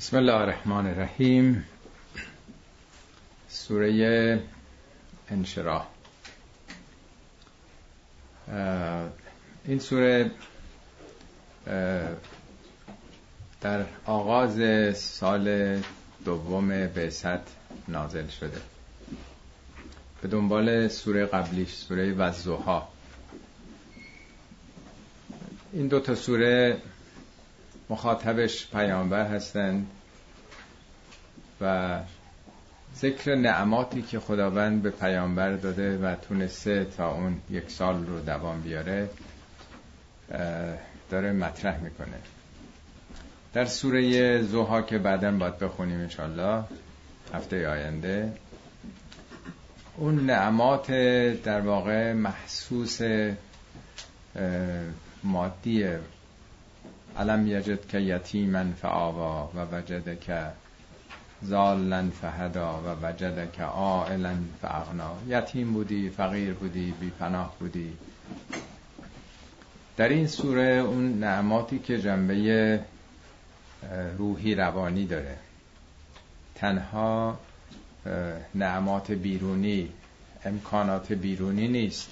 بسم الله الرحمن الرحیم. سوره انشراح. این سوره در آغاز سال دوم بعثت نازل شده. به دنبال سوره قبلیش سوره وزوها این دو تا سوره مخاطبش پیامبر هستند و ذکر نعماتی که خداوند به پیامبر داده و تونسته تا اون یک سال رو دوام بیاره داره مطرح می‌کنه. در سوره زوها که بعدا باید بخونیم انشالله هفته آینده اون نعمات در واقع محسوس مادی علم یجد که یتیما فآوا و وجد که زالن فهدا و وجد که آئلا فاغنا یتیم بودی فقیر بودی بی پناه بودی. در این سوره اون نعماتی که جنبه روحی روانی داره. تنها نعمات بیرونی امکانات بیرونی نیست.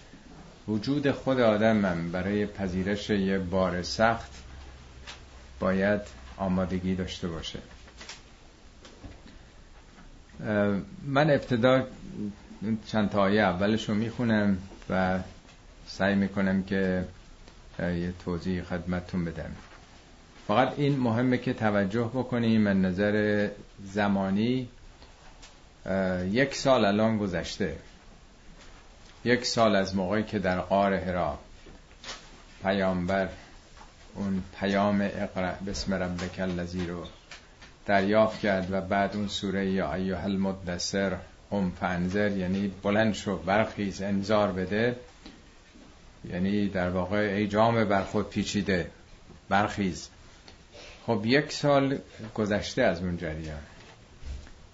وجود خود آدم برای پذیرش یه بار سخت باید آمادگی داشته باشه. من ابتدا چند تا آیه اولش رو می‌خونم و سعی می‌کنم که یه توضیح خدمتتون بدم. فقط این مهمه که توجه بکنیم من نظر زمانی. یک سال الان گذشته. یک سال از موقعی که در قار هرا پیامبر اون پیام اقرا بسم ربک الذی رو دریافت کرد و بعد اون سوره یا ایها المدثر قم فانذر یعنی بلند شو برخیز انذار بده. یعنی در واقع ای جام بر خود پیچیده برخیز. خب یک سال گذشته از اون جریان.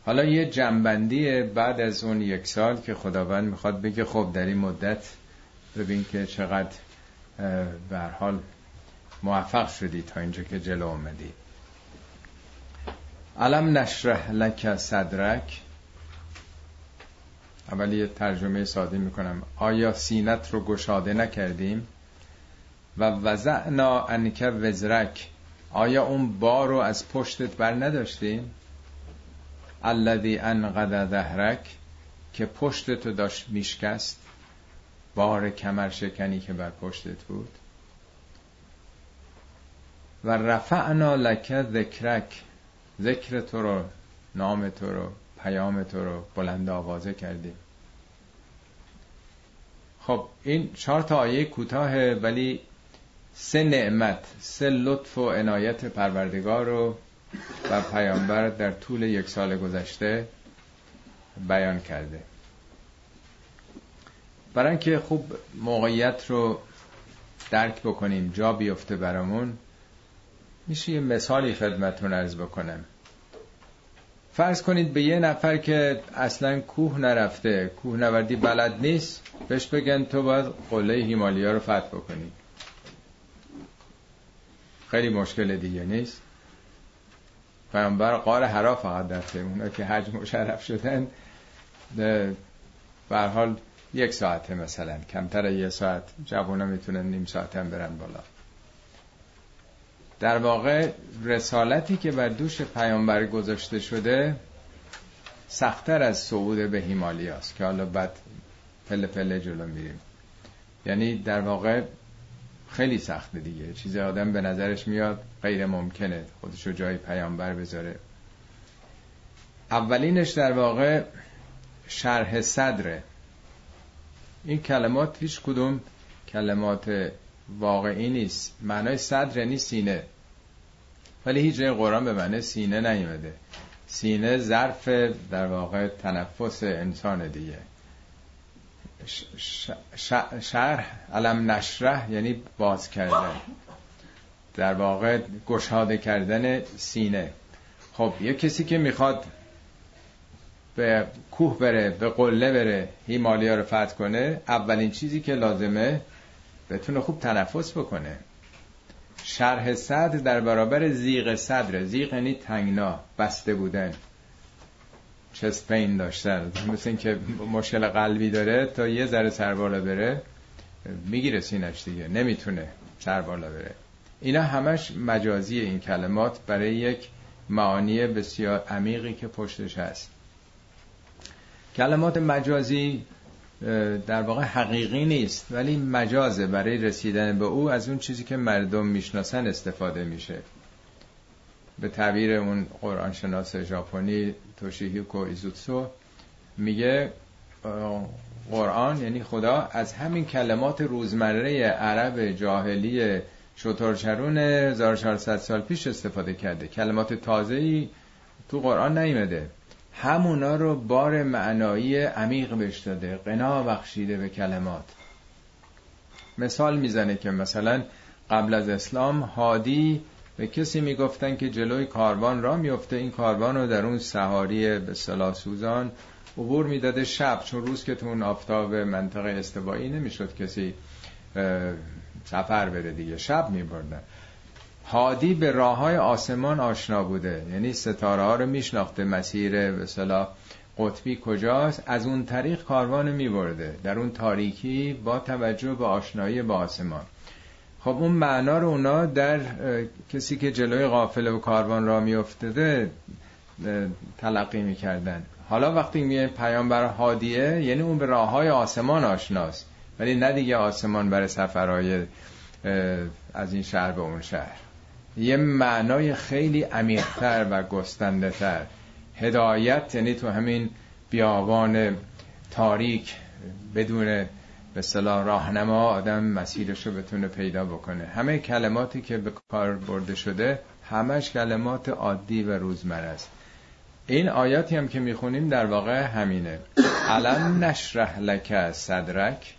حالا یه جنبندی بعد از اون یک سال که خداوند می‌خواد بگه خب در این مدت ببین که چقدر به حال موفق شدی تا اینجا که جلو اومدی. علم نشرح لک صدرک؟ اول یه ترجمه ساده می‌کنم. آیا سینت رو گشاده نکردیم؟ و وزعنا انک وزرک. آیا اون بار رو از پشتت بر نداشتیم؟ الذی انقض ظهرک که پشتتو داشت میشکست. بار کمر شکنی که بر پشتت بود. و رفعنا لک ذکرک ذکر تو رو نام تو رو پیام تو رو بلند آوازه کردیم. خب این چهار تا آیه کوتاه ولی سه نعمت سه لطف و عنایت پروردگار رو و پیامبر در طول یک سال گذشته بیان کرده. برای اینکه خوب موقعیت رو درک بکنیم جا بیفته برامون میشه یه مثالی خدمتون ارز بکنم. فرض کنید به یه نفر که اصلا کوه نرفته کوه نوردی بلد نیست بهش بگن تو باید قله هیمالیا رو فتح بکنی. خیلی مشکل دیگه نیست. پیامبر قار حرا فقط رفته اونا که حج مشرف شدن به حال یک ساعته مثلا. کمتر یه ساعت. جوونا می‌تونن نیم ساعت هم برن بالا. در واقع رسالتی که بر دوش پیامبر گذاشته شده سختتر از صعود به هیمالیاست که حالا بعد پله پله جلو میریم. یعنی در واقع خیلی سخته دیگه. چیز آدم به نظرش میاد غیر ممکنه خودشو جای پیامبر بذاره. اولینش در واقع شرح صدره. این کلمات هیچ کدوم کلمات واقعی نیست. معنای صدر یعنی سینه. ولی هیچ جای قرآن به معنی سینه نیومده. سینه ظرف در واقع تنفس انسان دیگه. شرح علم نشره یعنی باز کردن. در واقع گشاده کردن سینه. خب یه کسی که می‌خواد به کوه بره به قله بره هیمالیا رو فتح کنه اولین چیزی که لازمه بتونه خوب تنفس بکنه. شرح صدر در برابر زیغ صدره زیغ یعنی تنگنا بسته بودن. چست پین داشتن مثل این که مشکل قلبی داره تا یه ذره سر بالا بره می‌گیره سینش دیگه. نمی‌تونه سر بالا بره. اینا همش مجازی این کلمات برای یک معانی بسیار عمیقی که پشتش هست. کلمات مجازی در واقع حقیقی نیست ولی مجازه برای رسیدن به او از اون چیزی که مردم می‌شناسن استفاده میشه. به تعبیر اون قرآن شناس ژاپنی توشیهیکو ایزوتسو میگه قرآن یعنی خدا از همین کلمات روزمره عرب جاهلی شطرچرون 1400 سال پیش استفاده کرده. کلمات تازه‌ای تو قرآن نیمده همونا رو بار معنایی عمیق بهش داده. قنا بخشیده به کلمات. مثال می‌زنه که مثلا قبل از اسلام هادی به کسی می‌گفتن که جلوی کاروان را میفته. این کاروان رو در اون سهاری به صلاح سوزان عبور می‌داده شب چون روز که تو اون آفتاب منطقه استوایی نمی‌شد کسی سفر بره دیگه. شب میبردن. هادی به راه های آسمان آشنا بوده. یعنی ستاره ها رو میشناخته مسیر صلاح قطبی کجاست؟ از اون طریق کاروان میبرده. در اون تاریکی با توجه به آشنایی با آسمان. خب اون معنا رو اونا در کسی که جلوی قافله و کاروان را میافتاده تلقی می‌کردن. حالا وقتی میگه پیامبر هادیه یعنی اون به راه های آسمان آشناست. ولی نه دیگه آسمان برای سفرهای از این شهر به اون شهر. یه معنای خیلی عمیقتر و گستنده تر هدایت یعنی تو همین بیابان تاریک بدون به صلاح راهنما آدم مسیرش رو بتونه پیدا بکنه. همه کلماتی که به کار برده شده همش کلمات عادی و روزمره است. این آیاتی هم که می‌خونیم در واقع همینه. علم نشرح لک صدرک؟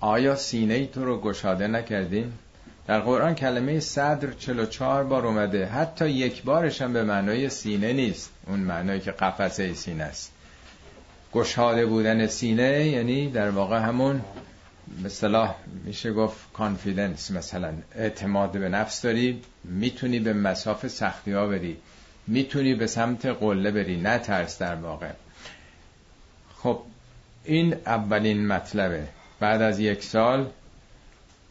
آیا سینه ای تو رو گشاده نکردیم در قرآن کلمه صدر 44 بار اومده. حتی یک بارش هم به معنای سینه نیست. اون معنایی که قفسه سینه است. گشاده بودن سینه یعنی در واقع همون مثلا میشه گفت کانفیدنس مثلا اعتماد به نفس داری می‌تونی به مساف سختی ها بری می‌تونی به سمت قله بری نه ترس در واقع. خب این اولین مطلبه. بعد از یک سال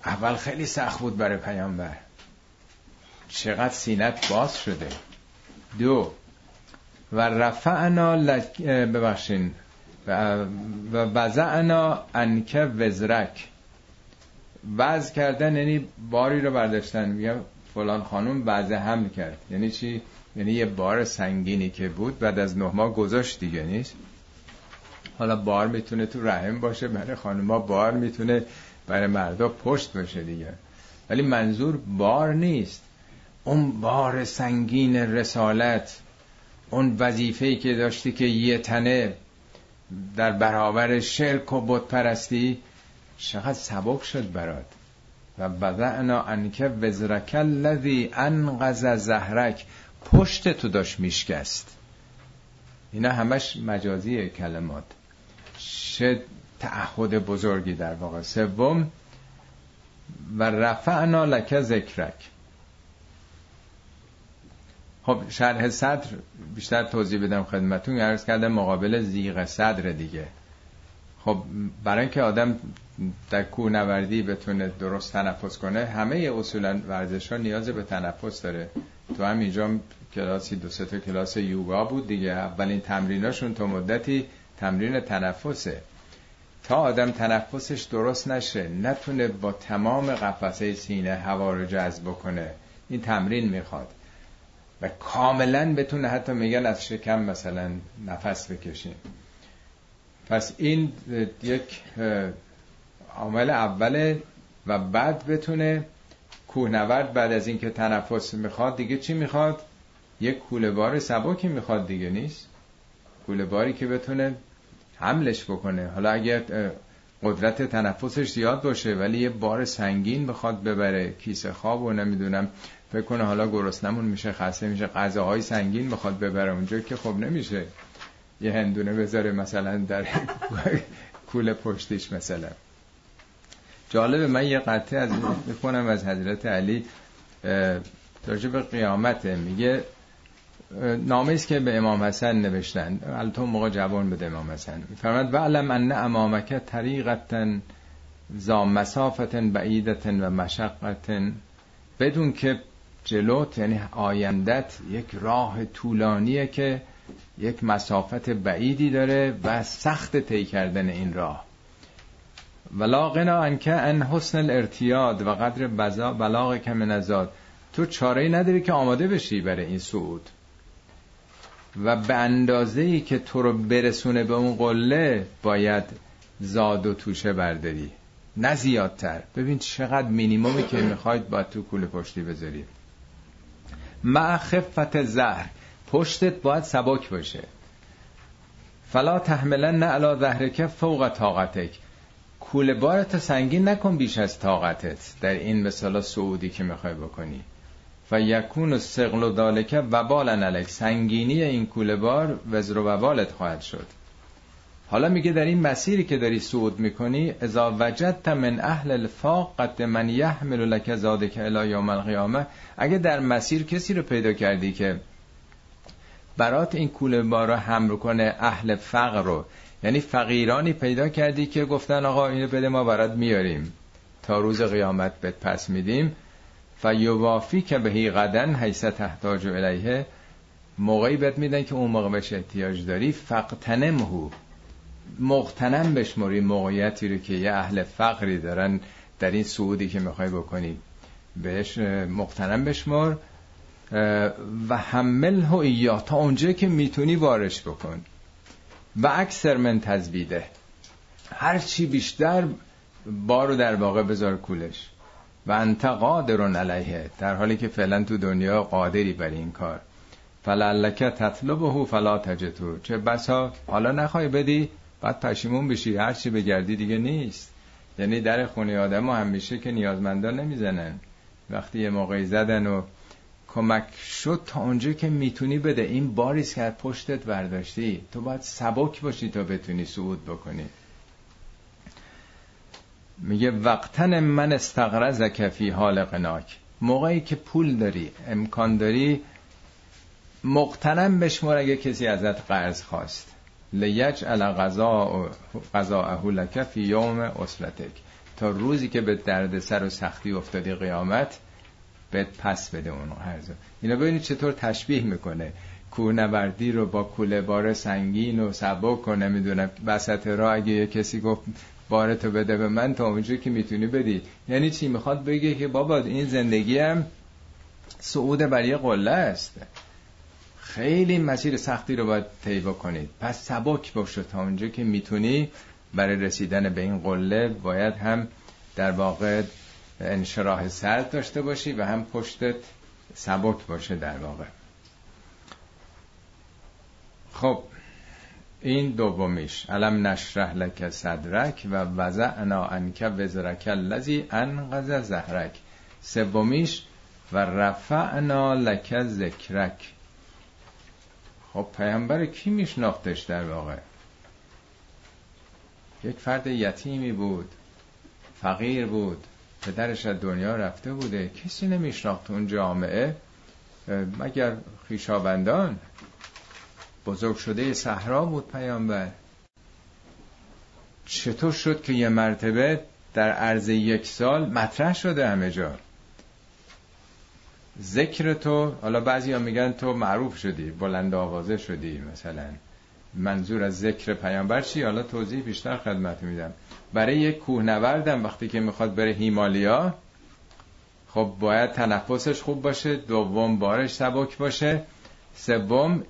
اول خیلی سخت بود برای پیامبر. چقدر سینت باز شده. دو و رفعنا لک ببخشین. و وضعنا عنک وزرک. وضع کردن یعنی باری رو برداشتن. میگم فلان خانم وضع حمل کرد. یعنی چی؟ یعنی یه بار سنگینی که بود بعد از نه ماه گذاشت دیگه نیست؟ حالا بار می‌تونه تو رحم باشه. برای خانوما بار می‌تونه برای مردا پشت باشه دیگه. ولی منظور بار نیست. اون بار سنگین رسالت اون وظیفه‌ای که داشتی که یه تنه در برابر شرک و بت پرستی چقدر سبک شد برات. و بدعنا انک وزرک الذی انقذ زهرک. پشت تو داشت میشکست. اینا همش مجازی کلمات. چه تعهد بزرگی در واقع. سوم و رفعنا لک ذکرک. خب شرح صدر بیشتر توضیح بدم خدمتون. عرض کردم مقابل زیغ صدر دیگه. خب برای اینکه آدم در نوردی بتونه درست تنفس کنه همه اصولا ورزش ها نیاز به تنفس داره. تو هم اینجا کلاسی دو تا کلاس یوگا بود دیگه. اولین تمریناشون تو مدتی تمرین تنفسه. تا آدم تنفسش درست نشه نتونه با تمام قفسه سینه هوا رو جذب کنه این تمرین می‌خواد. و کاملا بتونه حتی میگن از شکم مثلا نفس بکشیم. پس این یک عامل اوله و بعد بتونه کوهنورد بعد از اینکه تنفس می‌خواد دیگه چی می‌خواد؟ یک کوله بار سبکی می‌خواد دیگه نیست؟ کوله باری که بتونه حملش بکنه. حالا اگر قدرت تنفسش زیاد باشه ولی یه بار سنگین بخواد ببره کیسه خواب و نمی‌دونم فکر کنه حالا گرسنمون میشه خسته میشه غذاهای سنگین بخواد ببره. اونجا که خب نمیشه یه هندونه بذاره مثلا در کول پشتیش مثلا. جالبه من یه قطعه از می‌کنم از حضرت علی راجع به قیامته. میگه نامه است که به امام حسن نوشتن. البته موقع جوان به امام حسن. فرمود و علم ان امامک طریقتا زا مسافت بعیدت و مشقت بدون که جلوت یعنی آیندت یک راه طولانیه که یک مسافت بعیدی داره و سخت طی کردن این راه. ولا غنا انکه ان حسن الارتیاد و قدر بلاغ کم نزاد تو چاره نداری که آماده بشی برای این صعود. و به اندازه ای که تو رو برسونه به اون قله باید زاد و توشه برداری. نه زیادتر. ببین چقدر مینیمومی که می‌خواید باید تو کوله پشتی بذاری مع خفت زهر. پشتت باید سبک باشه. فلا تحملن علا ظهرک فوق طاقتک. کوله بارت سنگین نکن بیش از طاقتت. در این مثلا سعودی که می‌خوای بکنی. و یکون سقل و دالکه وبال علک سنگینی این کوله بار وزر و وبالت خواهد شد. حالا میگه در این مسیری که داری صعود می‌کنی اذا وجدت من اهل الفاق قد من یحمل لک زادک الی یوم القیامه اگه در مسیر کسی رو پیدا کردی که برات این کوله بار رو حمل کنه اهل فقر رو یعنی فقیرانی پیدا کردی که گفتن آقا اینو بده ما برات میاریم. تا روز قیامت بهت پس میدیم. فیوافی که بهی قدن حیث تحتاج الیه موقعی بهت میدن که اون موقع بهش احتیاج داری فقتنمهو. مقتنم بشماری موقعیتی رو که یه اهل فقری دارن در این سعودی که می‌خوای بکنی. بهش مقتنم بشمار و حمل و ایا تا اونجا که می‌تونی وارش بکن. و اکثر من تزبیده هر چی بیشتر بارو در واقع بذار کولش. و انت قادرون علیه در حالی که فعلا تو دنیا قادری بر این کار. فلعلک تطلبه فلا تجتو چه بسا حالا نخوای بدی بعد پشیمون بشی. هر چی بگردی دیگه نیست. یعنی در خونه آدم همیشه که نیازمندان نمی‌زنن. وقتی یه موقعی زدن و کمک شد تا اونجا که می‌تونی بده. این باریست که پشتت برداشتی. تو باید سبک باشی تا بتونی صعود بکنی. میگه وقتن من استقرز کفی حال قناک. موقعی که پول داری امکان داری مقتنم بشمار اگه کسی ازت قرض خواست. لیج علی قضا لک فی یوم اسرتک تا روزی که به درد سر و سختی افتادی قیامت بهت پس بده اون قرض. اینا ببینید چطور تشبیه می‌کنه. کوهنوردی رو با کوله بار سنگین و سبک کنه می‌دونم وسط راه اگه یه کسی گفت بارتو بده به من تا اونجا که می‌تونی بدی. یعنی چی؟ می‌خواد بگه که بابا این زندگی هم صعود بر یه قله است. خیلی مسیر سختی رو باید طی کنید پس سبک باشه تا اونجا که می‌تونی برای رسیدن به این قله باید هم در واقع انشراح سرد داشته باشی و هم پشتت سبک باشه در واقع. خب این دومیش. علم نشرح لک صدرک و وضعنا انک وزرک الذی انقذ زهرک. سومیش و رفعنا لک ذکرک. خب پیامبر کی میشناختش در واقع؟ یک فرد یتیمی بود فقیر بود پدرش از دنیا رفته بوده. کسی نمیشناخت اون جامعه. مگر خیشابندان بزرگ شده صحرا بود پیامبر. چطور شد که یه مرتبه در عرض یک سال مطرح شده همه جا؟ ذکر تو حالا بعضی ها میگن تو معروف شدی بلند آوازه شدی مثلا. منظور از ذکر پیامبر چی؟ حالا توضیح بیشتر خدمت میدم. برای یک کوهنوردم وقتی که می‌خواد بره هیمالیا خب باید تنفسش خوب باشه دوم بارش سبک باشه سوم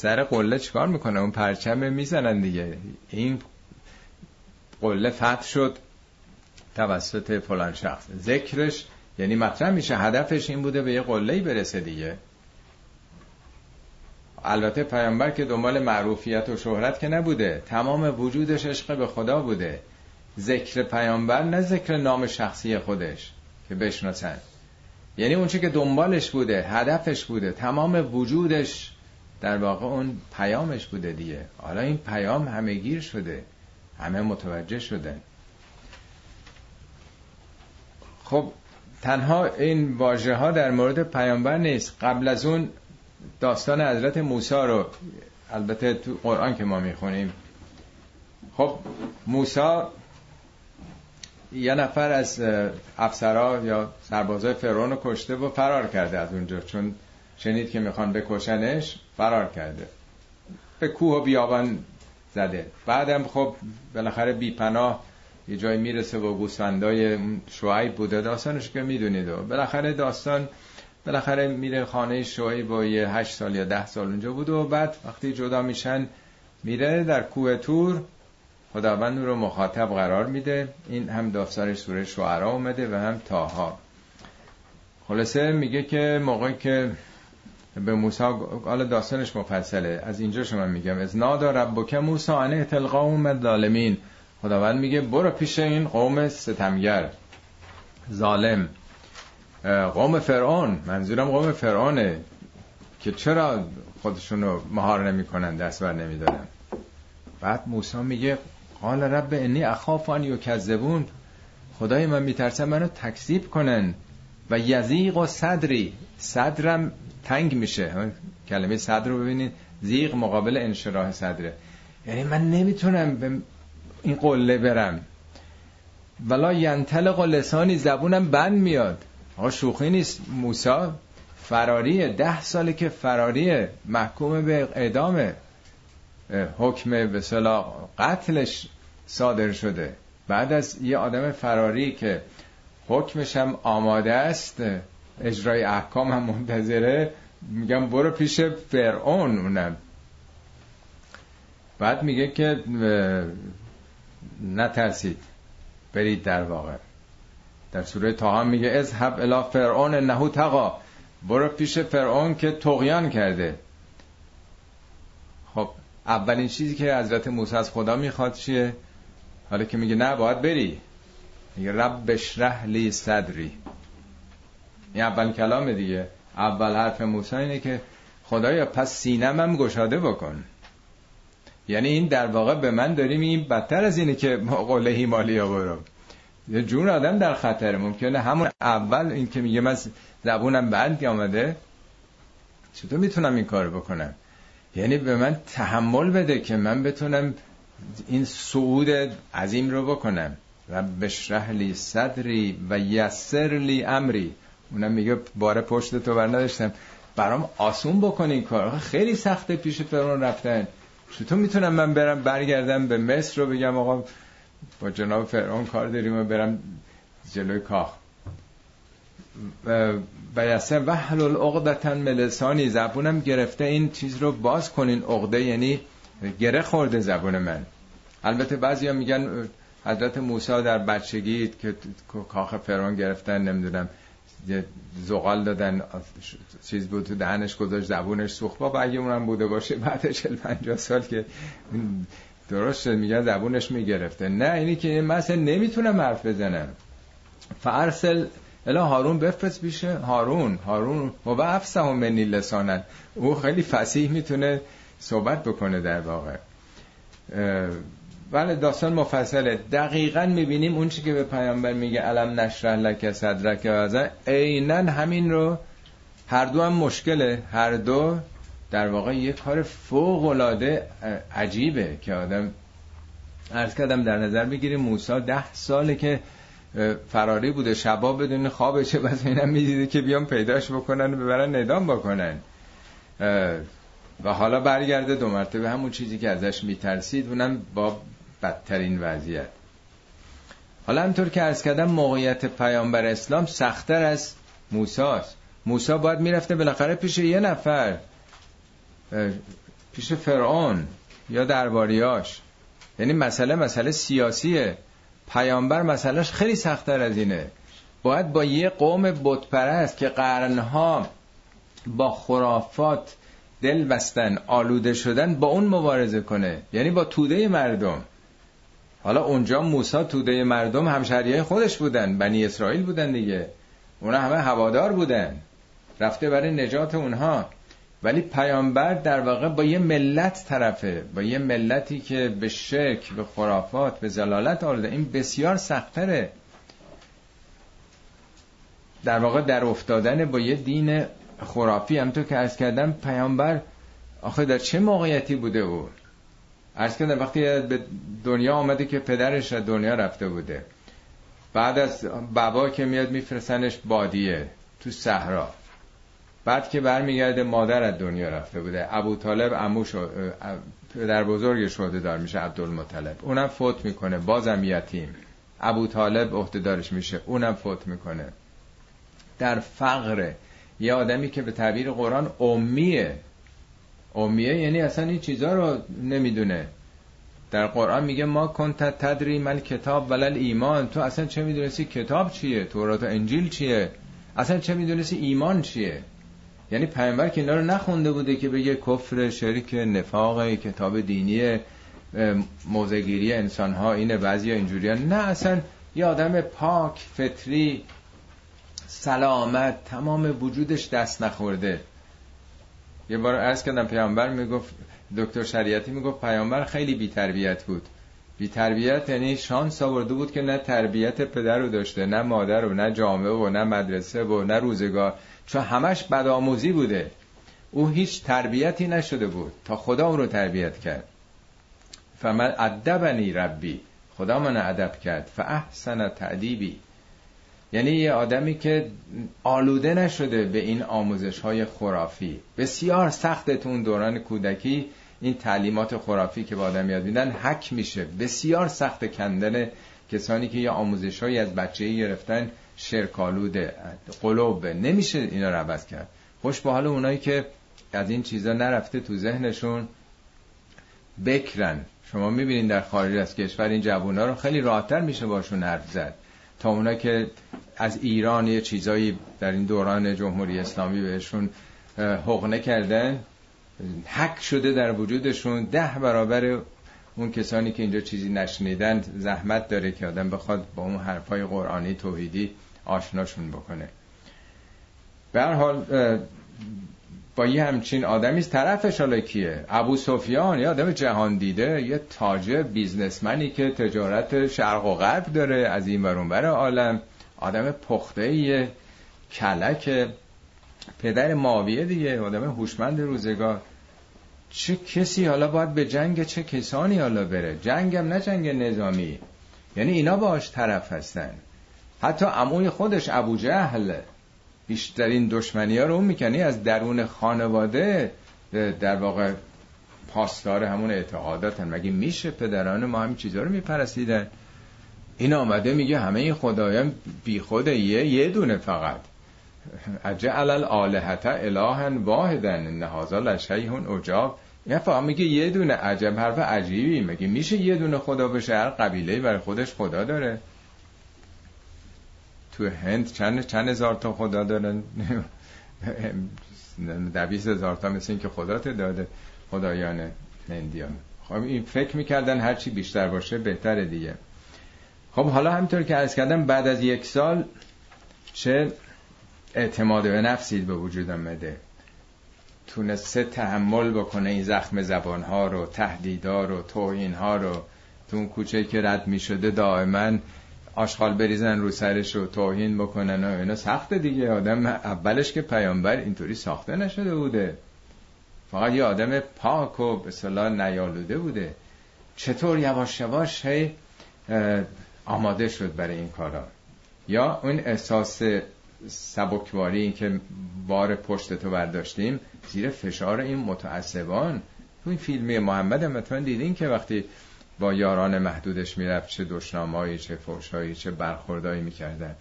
سر قله چیکار می‌کنه؟ اون پرچم می‌زنن دیگه. این قله فتح شد توسط فلان شخص. ذکرش یعنی مطرح میشه هدفش این بوده به یه قله برسه دیگه. البته پیامبر که دنبال معروفیت و شهرت که نبوده تمام وجودش عشق به خدا بوده. ذکر پیامبر نه ذکر نام شخصی خودش که بشناسن. یعنی اونچه که دنبالش بوده هدفش بوده تمام وجودش در واقع اون پیامش بوده دیگه. حالا این پیام همه گیر شده. همه متوجه شده. خب تنها این واژه ها در مورد پیامبر نیست. قبل از اون داستان حضرت موسی رو البته تو قرآن که ما می‌خونیم. خب موسی یه نفر از افسرا یا سربازای فرعون کشته و فرار کرده از اونجا. چون شنید که می‌خوان بکشنش فرار کرده. به کوه و بیابان زده. بعدم خب بالاخره بیپناه یه جای می‌رسه و گوسفندای شعیب بوده. داستانش که می‌دونید. و بالاخره داستان بالاخره میره خانه شعیب با یه هشت سال یا ده سال اونجا بوده و بعد وقتی جدا میشن میره در کوه تور. خداوند رو مخاطب قرار میده. این هم داستان سوره شعرا اومده و هم تاها. خلاصه میگه که موقعی که به موسی حالا داستانش مفصله. از اینجا شما میگم از نادا ربک موسی انه تلقاهم ظالمین خداوند میگه برو پیش این قوم ستمگر ظالم. قوم فرعون منظورم قوم فرعونه که چرا خودشونو مهار نمی‌کنن دست بر نمیدارن. بعد موسی میگه قال رب انی اخاف ان یکذبون. خدای من میترسم منو تکذیب کنن. و یزیق و صدری. صدرم تنگ میشه. کلمه صدر رو ببینید زیغ مقابل انشراح صدره. یعنی من نمی‌تونم به این قله برم. ولا ینطلق لسانی زبونم بند میاد. آقا شوخی نیست. موسا فراریه ده ساله که فراریه محکوم به اعدام حکم به قتلش صادر شده. بعد از یه آدم فراری که حکمش هم آماده است اجرای احکام هم منتظره. میگم برو پیش فرعون اونم. بعد میگه که نترسید. برید در واقع. در سوره تاها میگه از هب الا فرعون نهو تقا برو پیش فرعون که تقیان کرده. خب اولین چیزی که حضرت موسی از خدا می‌خواد چیه؟ حالا که میگه نه باید بری. میگه رب بشرح لی صدری. این اول کلام دیگه. اول حرف موسی اینه که خدایا پس سینم هم گشاده بکن. یعنی این در واقع به من داریم این بدتر از اینه که قله هیمالیا برو. جون آدم در خطر ممکنه همون اول این که میگه من زبونم بند آمده. چطور می‌تونم این کار بکنم؟ یعنی به من تحمل بده که من بتونم این صعود عظیم رو بکنم. رب بشرح لی صدری و یسر لی امری. اونم میگه بار پشت تو بر نداشتم. برام آسون بکنی این کار. خیلی سخته پیش فرعون رفتن. چطور می‌تونم من برم برگردم به مصر رو بگم آقا با جناب فرعون کار داریم و برم جلوی کاخ. و یسر وحل العقدتن ملسانی زبونم گرفته این چیز رو باز کنین. عقده یعنی گره خورده زبون من. البته بعضی میگن حضرت موسی در بچگی که کاخ فرعون گرفتن نمی‌دونم. زغال دادن چیز بود تو دهنش گذاشت زبونش سوخت. با اگه اونم بوده باشه بعد 40 50 سال که درست میگن زبونش می‌گرفته. نه اینی که مثلا نمی‌تونم حرف بزنم. فارسل الا هارون بفرست بیشه هارون. هارون و افسه منی لسانن او خیلی فسیح می‌تونه صحبت بکنه در واقع. بله داستان مفصله. دقیقا می‌بینیم اون چی که به پیامبر میگه علم نشرح لک صدرک و عینا همین رو هر دو هم مشکله. هر دو در واقع یه کار فوق العاده عجیبه که آدم عرض کردم در نظر بگیریم موسی ده ساله که فراری بوده شبا بدون خوابشه بس اینم می‌دیده که بیام پیداش بکنن و ببرن ندام بکنن. و حالا برگرده دو مرتبه همون چیزی که ازش میترسید اونم با بدترین وضعیت. حالا همطور که ارز کردم موقعیت پیامبر اسلام سختتر از موساست. موسا باید می‌رفته بالاخره پیش یه نفر پیش فرعون یا درباریاش. یعنی مسئله مسئله سیاسیه. پیامبر مسئلهش خیلی سختتر از اینه. باید با یه قوم بتپرست که قرنها با خرافات دل بستن آلوده شدن با اون مبارزه کنه. یعنی با توده مردم. حالا اونجا موسا توده مردم همشهریای خودش بودن بنی اسرائیل بودن دیگه. اونا همه هوادار بودن. رفته برای نجات اونها. ولی پیامبر در واقع با یه ملت طرفه با یه ملتی که به شرک به خرافات به زلالت آلوده. این بسیار سختره. در واقع در افتادن با یه دین خرافی همطور که ارز کردم پیامبر آخه در چه موقعیتی بوده او؟ ارز کردم وقتی به دنیا آمده که پدرش از دنیا رفته بوده. بعد از بابا که میاد میفرستنش بادیه تو صحرا. بعد که برمیگرده مادر از دنیا رفته بوده. ابو طالب امو پدر بزرگ شده دار میشه عبدالمطلب. اونم فوت می‌کنه بازم یتیم. ابو طالب عهدهدارش میشه اونم فوت می‌کنه. در فقر یه آدمی که به تعبیر قرآن امیه. امیه یعنی اصلا این چیزا رو نمی‌دونه. در قرآن میگه ما کنت تدری من کتاب ولل ایمان. تو اصلا چه می‌دونستی کتاب چیه؟ تورات و انجیل چیه؟ اصلا چه می‌دونستی ایمان چیه؟ یعنی پیامبر که اینا رو نخونده بوده که بگه کفر شرک نفاق کتاب دینی موزگیری انسان ها اینه بعضی اینجوری نه اصلا یه آدم پاک فطری سلامت تمام وجودش دست نخورده. یه بار عرض کردم پیامبر می‌گفت دکتر شریعتی می‌گفت پیامبر خیلی بی تربیت بود. بی تربیت یعنی شانس آورده بود که نه تربیت پدر رو داشته نه مادر رو نه جامعه و نه مدرسه و نه روزگار. چون همش بدآموزی بوده. او هیچ تربیتی نشده بود تا خدا او رو تربیت کرد. فمن ادبنی ربی. خدا من ادب کرد. فاحسن تعدیبی یعنی یه آدمی که آلوده نشده به این آموزش های خرافی. بسیار سخت تون دوران کودکی این تعلیمات خرافی که با آدم یاد میدن حک میشه. بسیار سخت کندن کسانی که یه آموزش هایی از بچه گرفتن شرکالوده قلوبه نمیشه اینا رو عوض کرد. خوش به حال اونایی که از این چیزا نرفته تو ذهنشون بکرن. شما می‌بینین در خارج از کشور این جوونا رو خیلی راحتتر میشه باشون حرف زد. تا اونا که از ایران یه چیزایی در این دوران جمهوری اسلامی بهشون حقنه کردن حک شده در وجودشون ده برابر اون کسانی که اینجا چیزی نشنیدن زحمت داره که آدم بخواد با اون حرفای قرآنی توحیدی آشناشون بکنه. به هر حال یه همچین آدمی طرفش حالا کیه؟ ابو سفیان یه آدم جهان دیده یه تاجر بیزنسمنی که تجارت شرق و غرب داره از این ورون بر عالم. آدم پخته یه کلک پدر ماویه دیگه آدم هوشمند روزگار. چه کسی حالا باید به جنگ چه کسانی حالا بره؟ جنگم نه جنگ نظامی. یعنی اینا باش طرف هستن. حتی عموی خودش ابو جهل. بیشترین دشمنی ها رو اون می‌کنی از درون خانواده در واقع پاسدار همون اعتقاداتن. مگه میشه پدران ما همین چیزها رو میپرستیدن این آمده میگه همه این خدایان بی خوده یه یه دونه فقط. اجعل الالهت الها واحدن ان هذا لشیء عجاب. یه فقط میگه یه دونه عجب حرف عجیبی. مگه میشه یه دونه خدا بشه؟ هر قبیله برای خودش خدا داره. تو هند چند چند هزار تا خدا دارن دویست هزار تا مثل این که خدا داده خدایان هندیان. خب این فکر می‌کردن هرچی بیشتر باشه بهتره دیگه. خب حالا همینطور که عرض کردم بعد از یک سال چه اعتماد به نفسی به وجود آمده. تونسته تحمل بکنه این زخم زبانها رو تهدیدها رو توهینها رو. تو اون کوچه که رد می شده دائما آشغال بریزن رو سرش رو توهین بکنن و اینا. سخته دیگه. آدم اولش که پیامبر اینطوری ساخته نشده بوده. فقط یه آدم پاک و به صلاح نیالوده بوده. چطور یواش یواش هی آماده شد برای این کارا؟ یا اون احساس سبکواری که بار پشت تو برداشتیم زیر فشار این متعصبان. تو این فیلم محمد هم دیدین که وقتی با یاران محدودش می‌رفت چه دشنامایی چه فوشایی چه برخوردایی می‌کردن.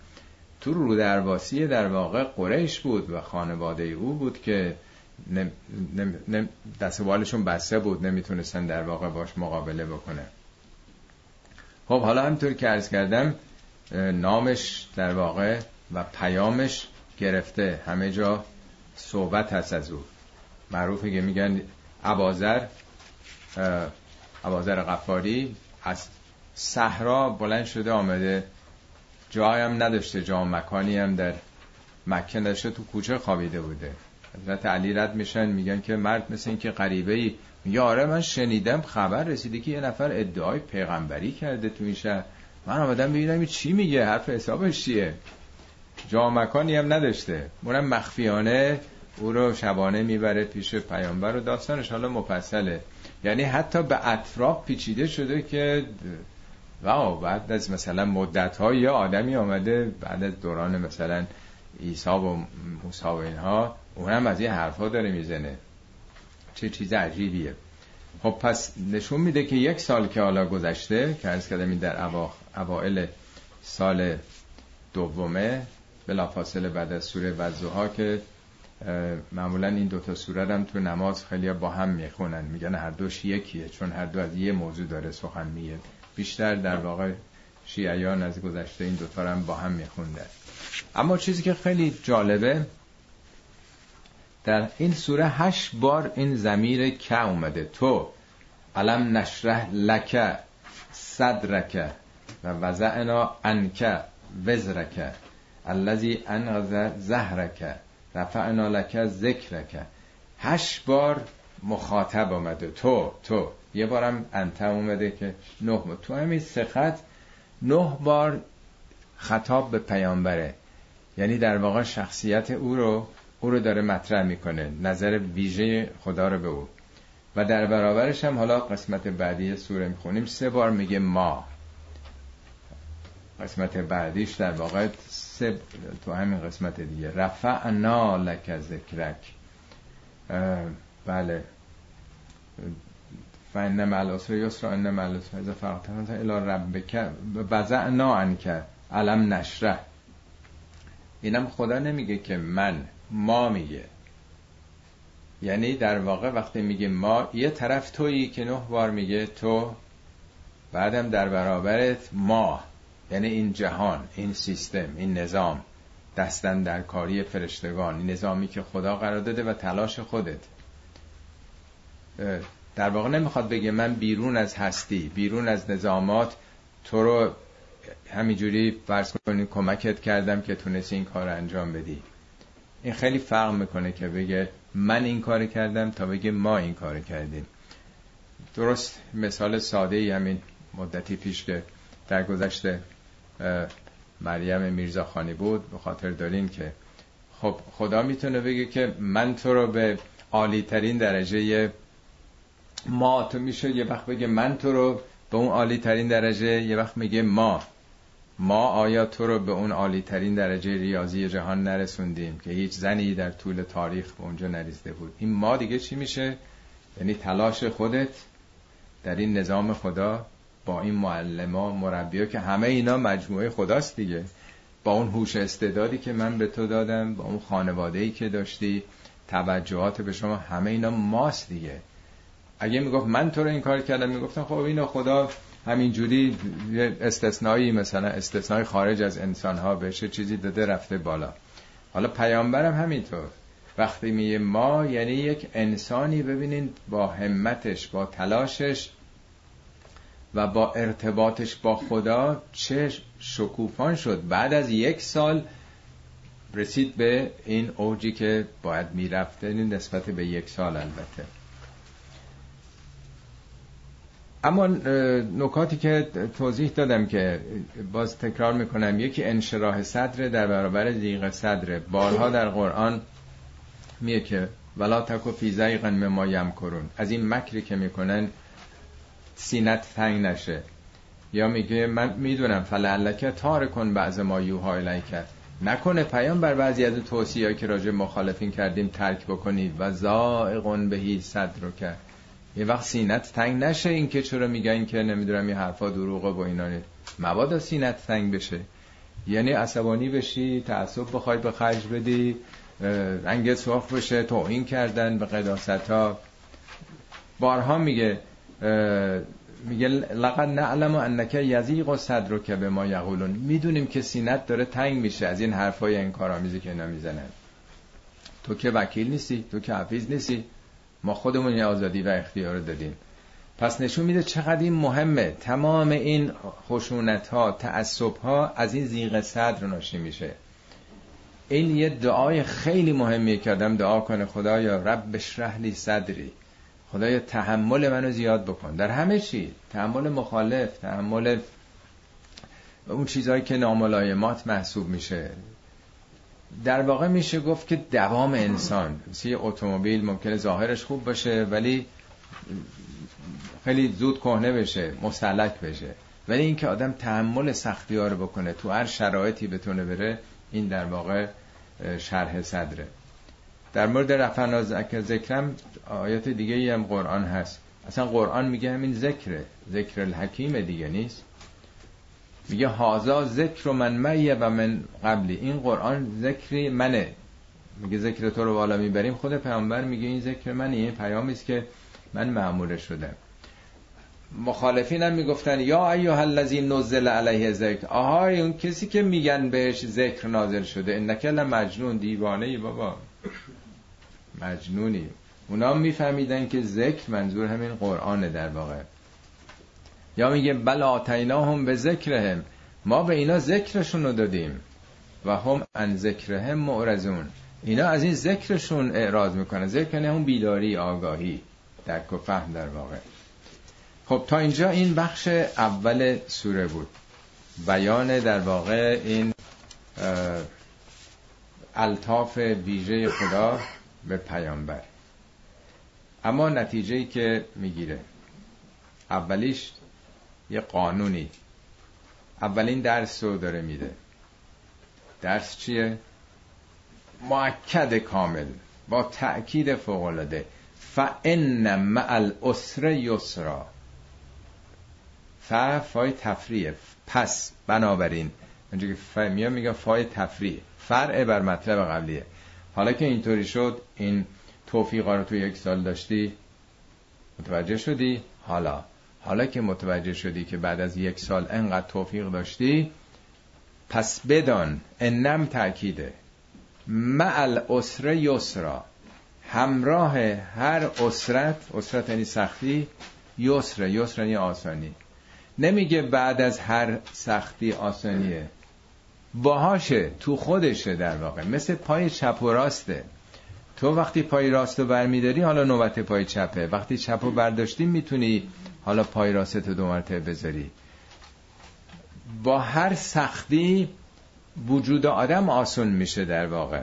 تو رو درواسی در واقع قریش بود و خانواده او بود که نم، نم، بسته بود نمی‌تونستن در واقع باش مقابله بکنه خب حالا همطور که عرض کردم نامش در واقع و پیامش گرفته. همه جا صحبت هست از او. معروفه که میگن عبازر عبازر قفاری از صحرا بلند شده آمده. جایم نداشته جا مکانی هم در مکه نداشته تو کوچه خوابیده بوده. حضرت علی رد میشن میگن که مرد مثل اینکه غریبه ای میگه آره من شنیدم خبر رسیده که یه نفر ادعای پیغمبری کرده تو این شهر. من آمدم ببینم چی میگه حرف حسابش چیه؟ جامکانی هم نداشته. اونم مخفیانه او رو شبانه می‌بره پیش پیامبر و داستانش حالا مفصله. یعنی حتی به اطراف پیچیده شده که واو بعد از مثلا مدت ها یه آدمی آمده بعد از دوران مثلا عیسی و موسی و اینها اونم از این حرفا داره می‌زنه. چه چیز عجیبیه. خب پس نشون میده که یک سال که حالا گذشته که ارز کردم در اوائل سال دومه بلافاصله بعد از سوره وزوها که معمولا این دوتا سوره هم تو نماز خیلی با هم می‌خونن. میگن هر دوش یکیه چون هر دو از یه موضوع داره سخن میگه. بیشتر در واقع شیعیان از گذشته این دوتا هم با هم میخوندن. اما چیزی که خیلی جالبه در این سوره هشت بار این زمیر که اومده. تو علم نشره لکه صدرک و وزعنا انک وزرک الذی انغذ زهرک. رفعنا لک ذکرک. هشت بار مخاطب آمده. تو تو. یه بارم انت اومده که نه تو همین سخت نه بار خطاب به پیامبره. یعنی در واقع شخصیت او رو او رو داره مطرح می‌کنه. نظر ویژه خدا رو به او. و در برابرش هم حالا قسمت بعدی سوره می‌خونیم. سه بار میگه ما. قسمت بعدیش در واقع سه تو همین قسمت دیگه. رفعنا لک ذکرک. بله. فان مع العسر یسرا ان مع العسر اذا فرغت الى ربک. وضعنا عنک. علم نشره اینم خدا نمیگه که من ما میگه. یعنی در واقع وقتی میگه ما یه طرف تویی که نه بار میگه تو بعدم در برابرت ما. یعنی این جهان این سیستم این نظام دستن در کاری فرشتگان این نظامی که خدا قرار داده و تلاش خودت. در واقع نمی‌خواد بگه من بیرون از هستی بیرون از نظامات تو رو همینجوری فرض کنی کمکت کردم که تونستی این کار انجام بدی. این خیلی فرق می‌کنه که بگه من این کار کردم تا بگه ما این کار کردیم. درست مثال ساده ای همین مدتی پیش که در گذشته مریم میرزا خانی بود به خاطر دارین که خب خدا می‌تونه بگه که من تو رو به عالی ترین درجه ما تو میشه یه وقت بگه من تو رو به اون عالی ترین درجه یه وقت میگه ما. ما آیا تو رو به اون عالی ترین درجه ریاضی جهان نرسوندیم که هیچ زنی در طول تاریخ به اونجا نریزده بود؟ این ما دیگه چی میشه؟ یعنی تلاش خودت در این نظام خدا با این معلما مربیا که همه اینا مجموعه خداست دیگه. با اون هوش استعدادی که من به تو دادم با اون خانواده ای که داشتی توجهات به شما همه اینا ماست دیگه. اگه می‌گفت من تو رو این کار کردم می‌گفتم خب اینو خدا همینجوری استثنایی مثلا استثنای خارج از انسان ها بشه چیزی داده رفته بالا. حالا پیامبرم همینطور. وقتی میگه ما یعنی یک انسانی ببینین با همتش با تلاشش و با ارتباطش با خدا چه شکوفان شد. بعد از یک سال رسید به این اوجی که باید می‌رفته نسبت به یک سال البته. اما نکاتی که توضیح دادم که باز تکرار می‌کنم یکی انشراح صدر در برابر ضیق صدر. بارها در قرآن میگه که ولا تک فی ضیق مما یمکرون از این مکری که می‌کنن سینت تنگ نشه. یا میگه من می‌دونم فلعلک تارک بعض ما یوحی الیک نکنه پیامبر بعضی از توصیه که راجع مخالفین کردیم ترک بکنید. و ضائق به صدرک یه وقت سینت تنگ نشه این که چرا میگن که نمی‌دونم این حرفا دروغه با اینا مبادا سینت تنگ بشه. یعنی عصبانی بشی تعصب بخوای به خرج بدی رنگ سرخ بشه توهین کردن به قداست ها بارها میگه میگه لقد نعلم انک یزیق و صدر که به ما یقولون. می‌دونیم که سینت داره تنگ میشه از این حرفای انکارآمیزی که اینا می‌زنن. تو که وکیل نیستی تو که حفیظ نیستی. ما خودمون یه آزادی و اختیار دادیم. پس نشون میده چقدر این مهمه. تمام این خشونت ها تعصب ها از این زیغ صدر ناشی میشه. این یه دعای خیلی مهمیه که آدم دعا کنه. خدایا رب بشرح لی صدری. خدایا تحمل منو زیاد بکن. در همه چی. تحمل مخالف تحمل اون چیزهایی که ناملایمات محسوب میشه. در واقع میشه گفت که دوام انسان. مثل اتومبیل ممکنه ظاهرش خوب باشه ولی خیلی زود کهنه بشه مسلک بشه. ولی اینکه آدم تحمل سختی ها رو بکنه تو هر شرایطی بتونه بره این در واقع شرح صدره. در مورد رفعنا ذکرم آیات دیگه ای هم قرآن هست. اصلا قرآن میگه همین ذکره. ذکر الحکیم دیگه نیست. میگه هازا ذکر من میه و من قبلی. این قرآن ذکری منه. میگه ذکر تو رو بالا می‌بریم. خود پیامبر میگه این ذکر منه. این پیامی است که من معموله شدم. مخالفین هم می‌گفتن یا ایها الذی نزل علیه ذکر. آهای اون کسی که میگن بهش ذکر نازل شده. انک مجنون دیوانه ای بابا. مجنونی. اونا میفهمیدن که ذکر منظور همین قرآن در واقع. یا میگه بل هم به ذکرهم. ما به اینا ذکرشون رو دادیم و هم ان ذکرهم معرضون. اینا از این ذکرشون اعراض می‌کنه ذکر یعنی اون بیداری آگاهی درک و فهم در واقع. خب تا اینجا این بخش اول سوره بود. بیان در واقع این الطاف ویژه خدا. به پیامبر. اما نتیجه که می‌گیره. اولیش یه قانونی. اولین درس رو داره میده. درس چیه؟ معکد کامل. با تأکید فوقلاده فان مع الاسر یسرا. ف فای تفریه پس بنابراین اونجا که ف میگه فای تفریه فرع بر مطلب قبلیه. حالا که اینطوری شد این توفیقا رو تو یک سال داشتی متوجه شدی؟ حالا. حالا که متوجه شدی که بعد از یک سال انقدر توفیق داشتی پس بدان انم تأکیده. مع الاسر یسرا. همراه هر اسرت اسرت یعنی سختی یسر. یسر یعنی آسانی. نمیگه بعد از هر سختی آسانیه. باهاشه تو خودشه در واقع. مثل پای چپ و راسته. تو وقتی پای راست رو برمیداری حالا نوبت پای چپه. وقتی چپ رو برداشتی می‌تونی حالا پای راست رو دو مرتبه بذاری. با هر سختی وجود آدم آسون میشه در واقع.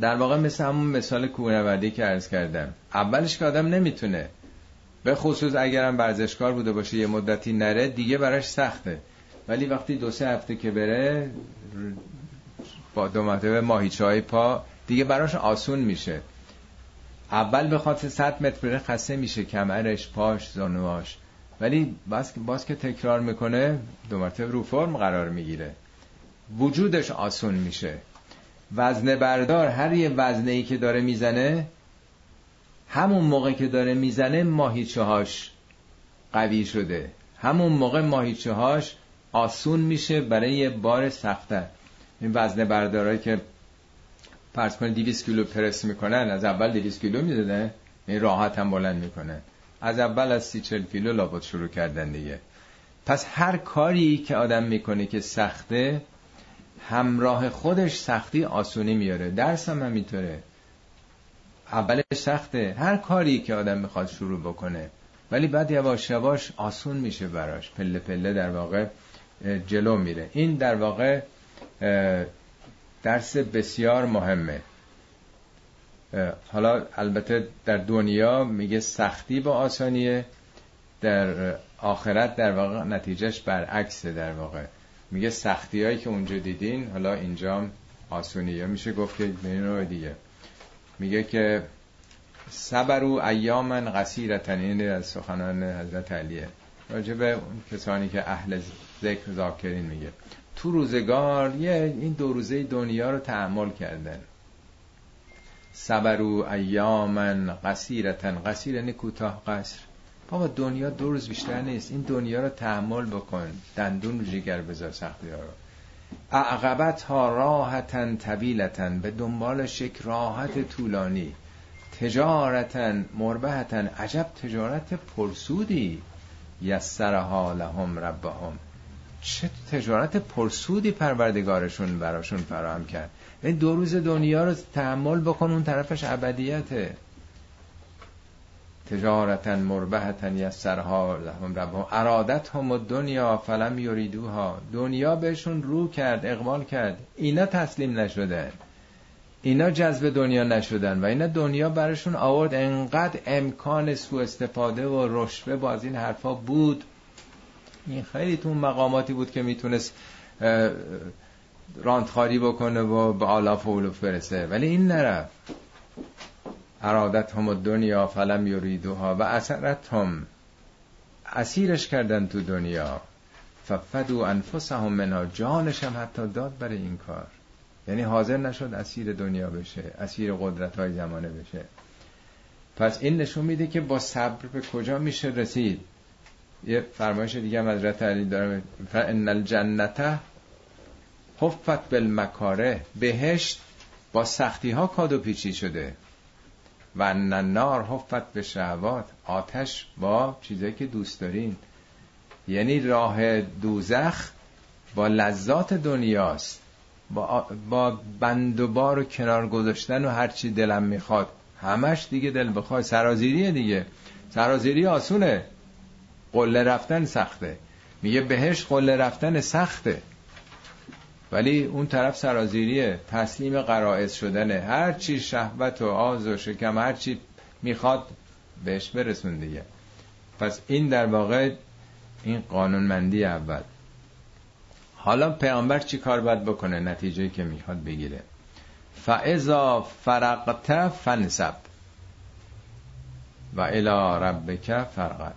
در واقع مثل همون مثال کوهنوردی که عرض کردم. اولش که آدم نمی‌تونه. به خصوص اگرم ورزشکار بوده باشه یه مدتی نره دیگه براش سخته. ولی وقتی دو سه هفته که بره با دو مرتبه ماهیچه پا دیگه براش آسون میشه. اول به خاطر 100 متر بره خسته میشه کمرش پاش زانواش ولی باز, باز که تکرار می‌کنه دو مرتبه رو فرم قرار می‌گیره. وجودش آسون میشه. وزن بردار هر یه وزنه ای که داره می‌زنه همون موقع که داره می‌زنه ماهیچه هاش قوی شده. همون موقع ماهیچه هاش آسون میشه برای یه بار سخته این وزن بردارایی که فرض کنید 200 کیلو پرس می‌کنن از اول 200 کیلو می‌دادن این راحت هم بلند می‌کنه از اول از 30 40 کیلو لابد شروع کردن دیگه. پس هر کاری که آدم می‌کنه که سخته همراه خودش سختی آسونی میاره. درس هم همینطوره. اولش سخته. هر کاری که آدم می‌خواد شروع بکنه. ولی بعد یواش یواش آسون میشه براش. پله پله در واقع جلو میره. این در واقع درس بسیار مهمه. حالا البته در دنیا میگه سختی با آسانیه در آخرت در واقع نتیجهش برعکسه در واقع. میگه سختی هایی که اونجا دیدین حالا اینجا آسونیه. میشه گفت که به دیگه. میگه که صبرو ایامن قصیرتن این از سخنان حضرت علیه. راجب اون کسانی که اهل ذکر ذاکرین میگه. تو روزگار یه این دو روزه دنیا رو تحمل کردن. صبرو ایامن قصیرتن قصیر یعنی کوتاه قصر. بابا دنیا دو روز بیشتر نیست. این دنیا رو تحمل بکن. دندون رو جگر بذار سختی ها رو. اعقبت ها راحتن طویلتن به دنبالش یک راحت طولانی. تجارتن مربحتن عجب تجارت پرسودی. یسرها لهم ربهم. چه تجارت پرسودی پروردگارشون براشون فراهم کرد. این دو روز دنیا رو تحمل بکن اون طرفش ابدیته. تجارتا مربحتا یسرها لهم ربهم. ارادت هم دنیا فلم یریدوها. دنیا بهشون رو کرد اقبال کرد. اینا تسلیم نشدن. اینا جذب دنیا نشدن و اینا دنیا براشون آورد. انقدر امکان سوء استفاده و رشوه باز این حرفا بود. این خیلی تو مقاماتی بود که می‌تونست راندخاری بکنه و به آلاف و برسه. ولی این نرفت. ارادت هم دنیا فلم یریدوها و اثرت هم اسیرش کردن تو دنیا. ففدو انفسهم منها. جانش هم حتی داد برای این کار. یعنی حاضر نشد اسیر دنیا بشه اسیر قدرت های زمانه بشه. پس این نشون میده که با صبر به کجا میشه رسید؟ یه فرمایش دیگه هم حضرت علی داره فان الجنت حفت بالمکاره. بهشت با سختی ها کادو پیچی شده. و حفت به شهوات آتش با چیزایی که دوست دارین. یعنی راه دوزخ با لذات دنیاست. با, با بند و بار و کنار گذاشتن و هرچی دلم می‌خواد. همش دیگه دل بخواد. سرازیریه دیگه. سرازیری آسونه. قله رفتن سخته. میگه بهش قله رفتن سخته. ولی اون طرف سرازیریه. تسلیم قرائز شدنه. هر چی شهوت و آز و شکم هر چی می‌خواد بهش برسون دیگه. پس این در واقع این قانونمندی اول. حالا پیامبر چی کار باید بکنه؟ نتیجه که می‌خواد بگیره. فعضا فرقت فنسب و الى ربک فرقت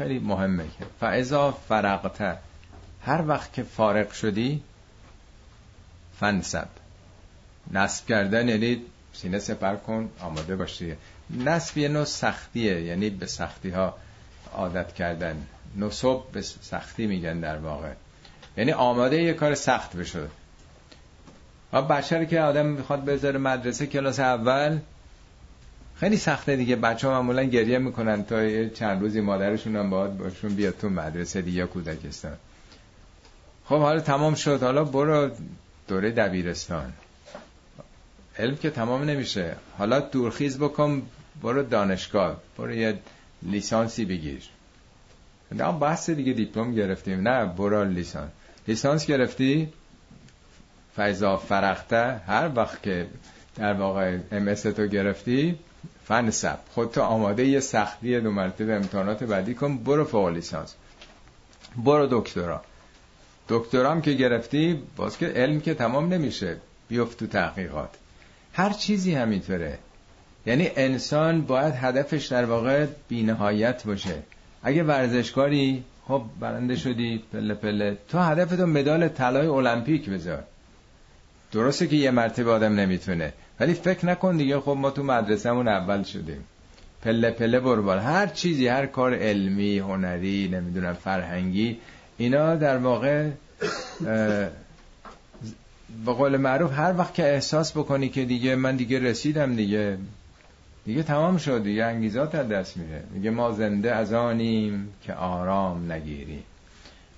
خیلی مهمه که فعضا فرقت هر وقت که فارق شدی فنسب. نصب کردن یعنی سینه سپر کن آماده باشی. نصب یه نوع سختیه یعنی به سختی ها عادت کردن. نصب به سختی میگن در واقع. یعنی آماده یه کار سخت بشه. و بچه که آدم می‌خواد بذاره مدرسه کلاس اول خیلی سخته دیگه. بچه ها معمولا گریه می‌کنن تا چند روزی مادرشون هم باید باشون بیاد تو مدرسه دیگه کودکستان. خب حالا تمام شد. حالا برو دوره دبیرستان. علم که تمام نمیشه. حالا دورخیز بکن برو دانشگاه. برو یه لیسانسی بگیر. نه بحث دیگه دیپلم گرفتیم. نه برو لیسانس. لیسانس گرفتی؟ فیضا فرخته. هر وقت که در واقع ام تو گرفتی فن سب آماده یه سختی دو مرتبه امتحانات بعدی کن برو فوق لیسانس. برو دکترا. دکترام که گرفتی باز که علم که تمام نمیشه. بیفت تو تحقیقات. هر چیزی همینطوره. یعنی انسان باید هدفش در واقع بینهایت باشه. اگه ورزشکاری خب برنده شدی پله پله. تو هدفتو مدال طلای المپیک بذار. درسته که یه مرتبه آدم نمی‌تونه. ولی فکر نکن دیگه خب ما تو مدرسهمون اول شدیم. پله پله برو هر چیزی هر کار علمی هنری نمی‌دونم فرهنگی اینا در واقع به قول معروف هر وقت که احساس بکنی که دیگه من دیگه رسیدم دیگه دیگه تمام شد دیگه انگیزات از دست میره. میگه ما زنده از آنیم که آرام نگیریم.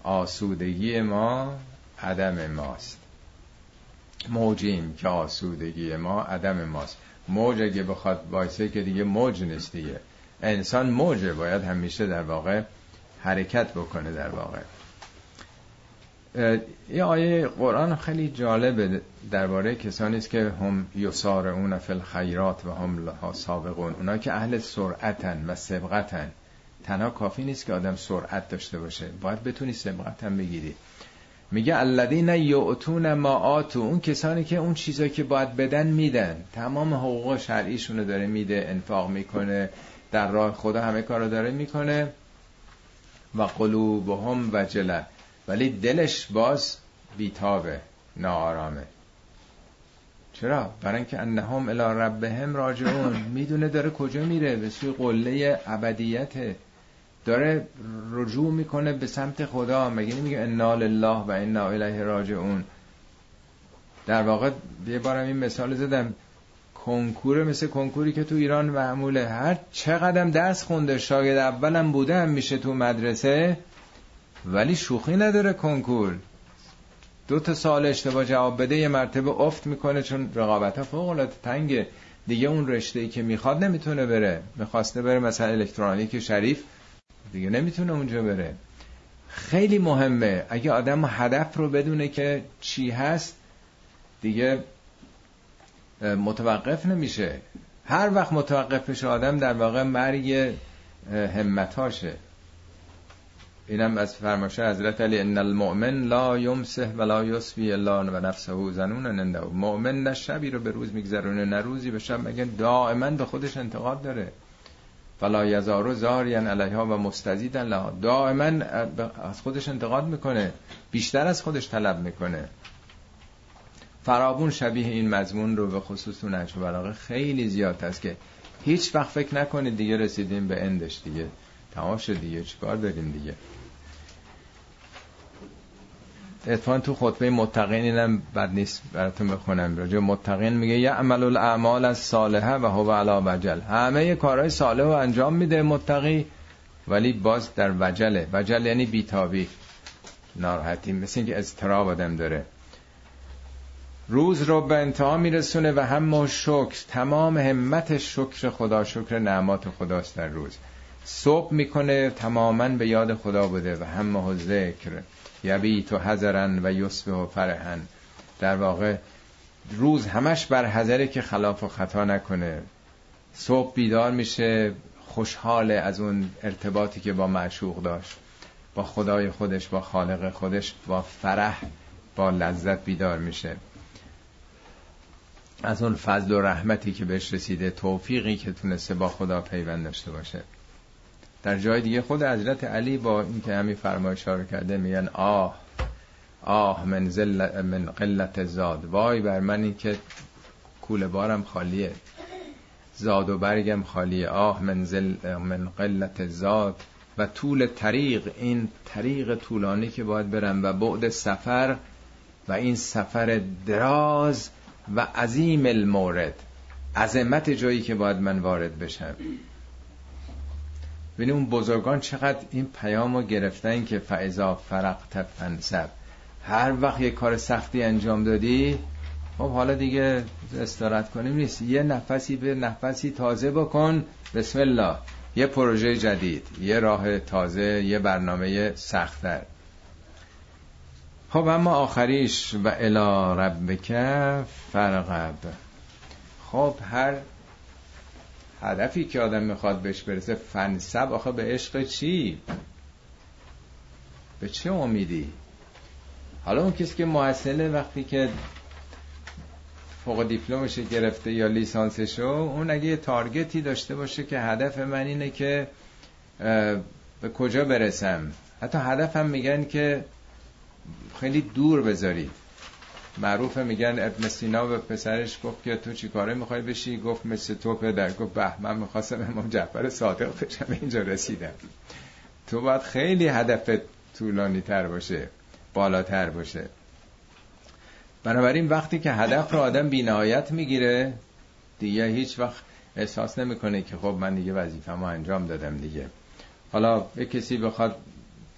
آسودگی ما عدم ماست. موجیم که آسودگی ما عدم ماست. موج اگه بخواد بایسته که دیگه موج نیست دیگه. انسان موجه باید همیشه در واقع حرکت بکنه در واقع. یه آیه قرآن خیلی جالبه درباره کسانی است که هم یسارعون فی الخیرات و هم لها سابقون. اونا که اهل سرعتن و سبقتن. تنها کافی نیست که آدم سرعت داشته باشه. باید بتونی سبقت هم بگیری. میگه الذین یعتون ما آتو اون کسانی که اون چیزایی که باید بدن میدن. تمام حقوق شرعیشونو داره میده انفاق می‌کنه در راه خدا همه کارو داره می‌کنه. و قلوبهم وجله. ولی دلش باز بیتابه ناآرامه. چرا؟ برای اینکه انهم الی ربهم راجعون. می‌دونه داره کجا میره به سوی قله ابدیت داره رجوع می‌کنه به سمت خدا. مگه نمیگه انا لله و انا الیه راجعون در واقع یه بارم این مثال زدم. کنکور مثل کنکوری که تو ایران معموله. هر چقدر درس خونده شاگرد اولم بوده هم میشه تو مدرسه ولی شوخی نداره کنکور. دو تا سال اشتباه جواب بده یه مرتبه افت می‌کنه چون رقابت ها فوق العاده تنگه. دیگه اون رشته ای که می‌خواد نمی‌تونه بره. می‌خواسته بره مثلا الکترونیک شریف. دیگه نمی‌تونه اونجا بره. خیلی مهمه. اگه آدم هدف رو بدونه که چی هست دیگه متوقف نمیشه. هر وقت متوقف بشه آدم در واقع مرگ همتاشه اینم از فرماشه حضرت علی ان المؤمن لا یمسه ولا یسوی الا و نفسه زنون ننده مؤمن نه شبی رو به روز میگذرونه نه روزی به شب مگه دائما به خودش انتقاد داره؟ فلا یزارو زارین علیها و مستزیدن لها. دائما از خودش انتقاد می‌کنه. بیشتر از خودش طلب می‌کنه. فرابون شبیه این مضمون رو به خصوص تو نجم بلاغه خیلی زیاد است که هیچ وقت فکر نکنید دیگه رسیدیم به اندش دیگه. تمام شد دیگه. چیکار داریم دیگه؟ اتفاقا تو خطبه متقین اینم بد نیست براتون بخونم. راجع متقین میگه یه عمل الاعمال از صالحه و هو علا وجل. همه کارهای صالح رو انجام میده متقی ولی باز در وجله. وجل یعنی بیتابی ناراحتی مثل اینکه اضطراب آدم داره. روز رو به انتها میرسونه و هم شکر تمام همت شکر خدا شکر نعمات خداست در روز. صبح می‌کنه تماما به یاد خدا بوده و همه ذکر. یبی تو حذرن و یصبح و فرحن در واقع روز همش بر حذره که خلاف و خطا نکنه. صبح بیدار میشه خوشحال از اون ارتباطی که با معشوق داشت با خدای خودش با خالق خودش با فرح با لذت بیدار میشه. از اون فضل و رحمتی که بهش رسیده توفیقی که تونسته با خدا پیوند داشته باشه. در جای دیگه خود حضرت علی با اینکه همین فرمایش رو کرده میگن آه آه من, زل من قلت زاد. وای بر من این که کوله بارم خالیه. زاد و برگم خالیه. آه من, زل من قلت زاد. و طول طریق این طریق طولانی که باید برم و بعد سفر و این سفر دراز و عظیم المورد. عظمت جایی که باید من وارد بشم. ببینید اون بزرگان چقدر این پیام رو گرفتن که فعضا فرقت فنسب هر وقت یه کار سختی انجام دادی خب حالا دیگه استارت کنیم نیست. یه نفسی به نفسی تازه بکن. بسم الله. یه پروژه جدید یه راه تازه یه برنامه سختتر. خب اما آخریش و الا ربک فرقب خب هر هدفی که آدم می‌خواد بهش برسه فنسب آخه به عشق چی؟ به چه امیدی؟ حالا اون کسی که محصله وقتی که فوق دیپلمش گرفته یا لیسانسشو اون اگه یه تارگتی داشته باشه که هدف من اینه که به کجا برسم؟ حتی هدفم میگن که خیلی دور بذارید. معروفه میگن ابن سینا به پسرش گفت که تو چی کاره می‌خوای بشی؟ گفت مثل تو پدر. گفت به من می‌خواستم امام جعفر صادق بشم. اینجا رسیدم. تو باید خیلی هدف طولانی تر باشه بالاتر باشه. بنابراین وقتی که هدف رو آدم بینهایت می‌گیره دیگه هیچ وقت احساس نمی‌کنه که خب من دیگه وظیفه‌مو انجام دادم دیگه. حالا یه کسی بخواد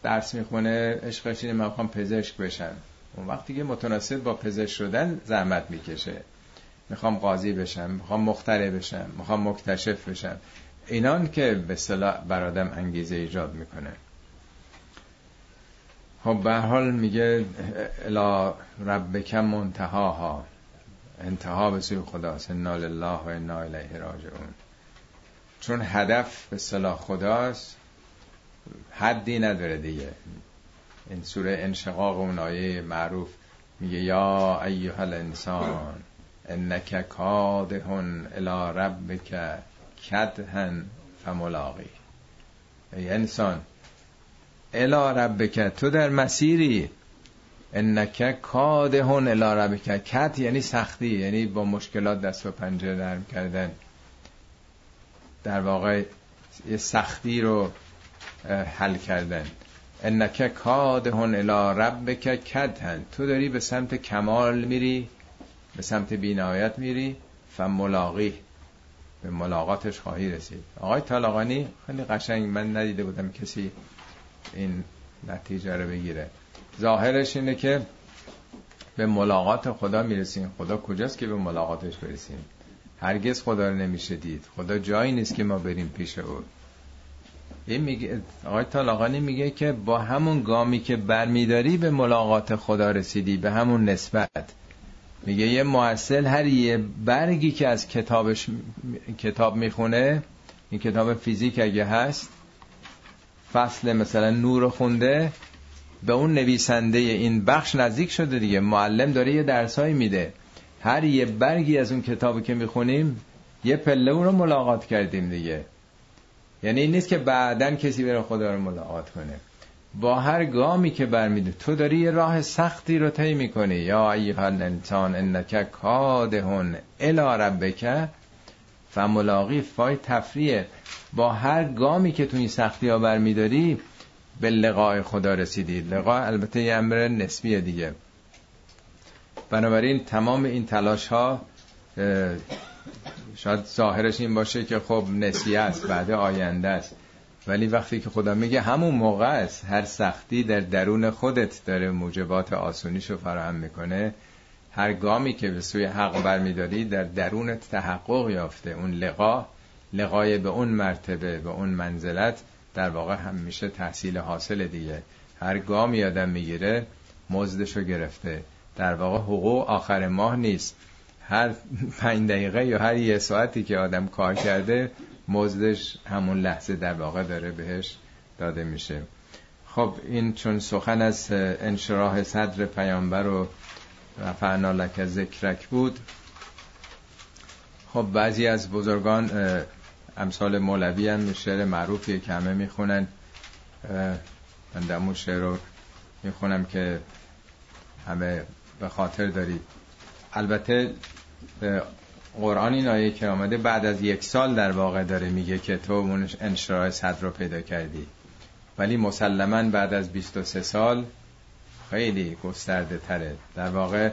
درس می‌خونه عشقش اینه من پزشک بشم. اون وقتی که متناسب با پزشک شدن زحمت می‌کشه. می‌خوام قاضی بشم می‌خوام مختره بشم می‌خوام مکتشف بشم. اینان که به صلاح برادم انگیزه ایجاد می‌کنه. خب به حال میگه الا ربک منتهاها. انتها به سوی خداست انا لله و انا الیه راجعون. چون هدف به صلاح خداست حدی نداره دیگه. این سوره انشقاق اون آیه معروف میگه یا ایها الانسان انک کادهن الی ربک کدهن فملاقی. ای انسان الی ربک تو در مسیری انک کادهن الی ربک. کد یعنی سختی یعنی با مشکلات دست و پنجه نرم کردن. در واقع یه سختی رو حل کردن. انک کادهن الی ربک کدهن تو داری به سمت کمال میری به سمت بینایت میری فملاقی به ملاقاتش خواهی رسید. آقای طالقانی خیلی قشنگ من ندیده بودم کسی این نتیجه رو بگیره. ظاهرش اینه که به ملاقات خدا می‌رسیم. خدا کجاست که به ملاقاتش برسیم؟ هرگز خدا رو نمیشه دید خدا جایی نیست که ما بریم پیش او. این میگه آقای طالاقانی میگه که با همون گامی که برمیداری به ملاقات خدا رسیدی به همون نسبت. میگه یه معسل هر یه برگی که از کتابش کتاب می‌خونه این کتاب فیزیک اگه هست فصل مثلا نور خونده به اون نویسنده این بخش نزدیک شده دیگه. معلم داره یه درسایی میده. هر یه برگی از اون کتابی که می‌خونیم یه پله اون رو ملاقات کردیم دیگه. یعنی این نیست که بعدا کسی بره خدا رو ملاقات کنه. با هر گامی که برمیده تو داری یه راه سختی رو طی می‌کنی. یا ایها الانسان انک کادهون الی ربک فملاقی فای تفریه با هر گامی که تو این سختی ها برمیداری به لقای خدا رسیدی. لقا البته یه امر نسبیه دیگه. بنابراین تمام این تلاش ها شاید ظاهرش این باشه که خب نسیه است بعد آینده است. ولی وقتی که خدا میگه همون موقع است هر سختی در درون خودت داره موجبات آسونیشو فراهم می‌کنه. هر گامی که به سوی حق برمیداری در درونت تحقق یافته. اون لقا لقای به اون مرتبه به اون منزلت در واقع هم میشه تحصیل حاصل دیگه. هر گامی آدم می‌گیره مزدشو گرفته. در واقع حقوق آخر ماه نیست. هر پنج دقیقه یا هر یه ساعتی که آدم کار کرده مزدش همون لحظه در واقع داره بهش داده میشه. خب این چون سخن از انشراح صدر پیامبر و رفعنا لک ذکرک بود. خب بعضی از بزرگان امثال مولوی هم شعر معروفی که همه می‌خونن. من دمون شعر رو می‌خونم که همه به خاطر دارید البته قرآن این آیه که آمده بعد از یک سال در واقع داره میگه که تو انشراح صدر رو پیدا کردی. ولی مسلما بعد از 23 سال خیلی گسترده تره. در واقع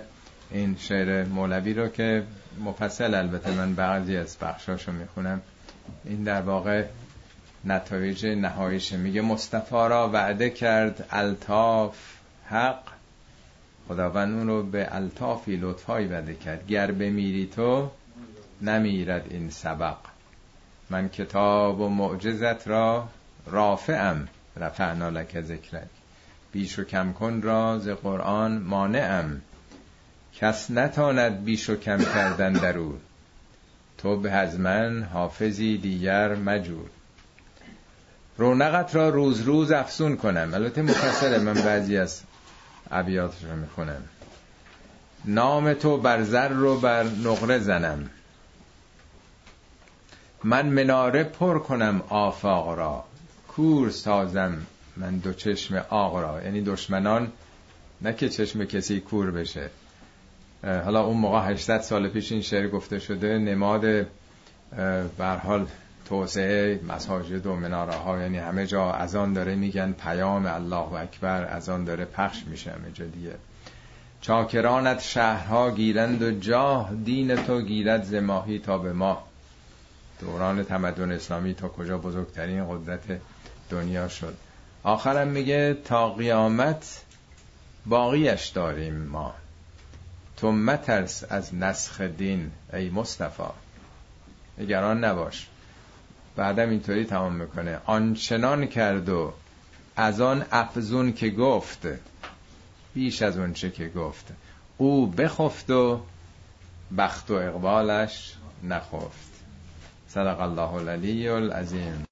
این شعر مولوی رو که مفصل البته من بعضی از بخشاشو می‌خونم این در واقع نتایج نهاییشه. میگه مصطفی را وعده کرد الطاف حق خداوند اون رو به الطافی لطفایی وعده کرد. گر بمیری تو نمیرد این سبق. من کتاب و معجزت را رافعم. رفعنا لک ذکرک. بیش و کم کن را ز قرآن مانعم. کس نتاند بیش و کم کردن در او. تو به از من حافظی دیگر مجور. رونقت را روز روز افسون کنم. البته مفصله من بعضی از عبیاتش رو می‌خونم. نام تو بر زر رو بر نقره زنم. من مناره پر کنم آفاق را. کور سازم من دو چشم آق را. یعنی دشمنان نه که چشم کسی کور بشه. حالا اون موقع 800 سال پیش این شعر گفته شده نماد بر حال توسعه مساجد و مناره ها یعنی همه جا از آن داره میگن پیام الله اکبر از آن داره پخش میشه همه جا دیگه. چاکرانت شهرها گیرند و جاه دین تو گیرد زماهی تا به ما دوران تمدن اسلامی تا کجا بزرگترین قدرت دنیا شد. آخرم میگه تا قیامت باقیش داریم ما. تو مترس از نسخ دین ای مصطفی. نگران نباش. بعدم اینطوری تمام می‌کنه. آنچنان کرد و از آن افزون که گفت بیش از اون چه که گفت او بخفت و بخت و اقبالش نخفت. صدق الله العلی العظیم.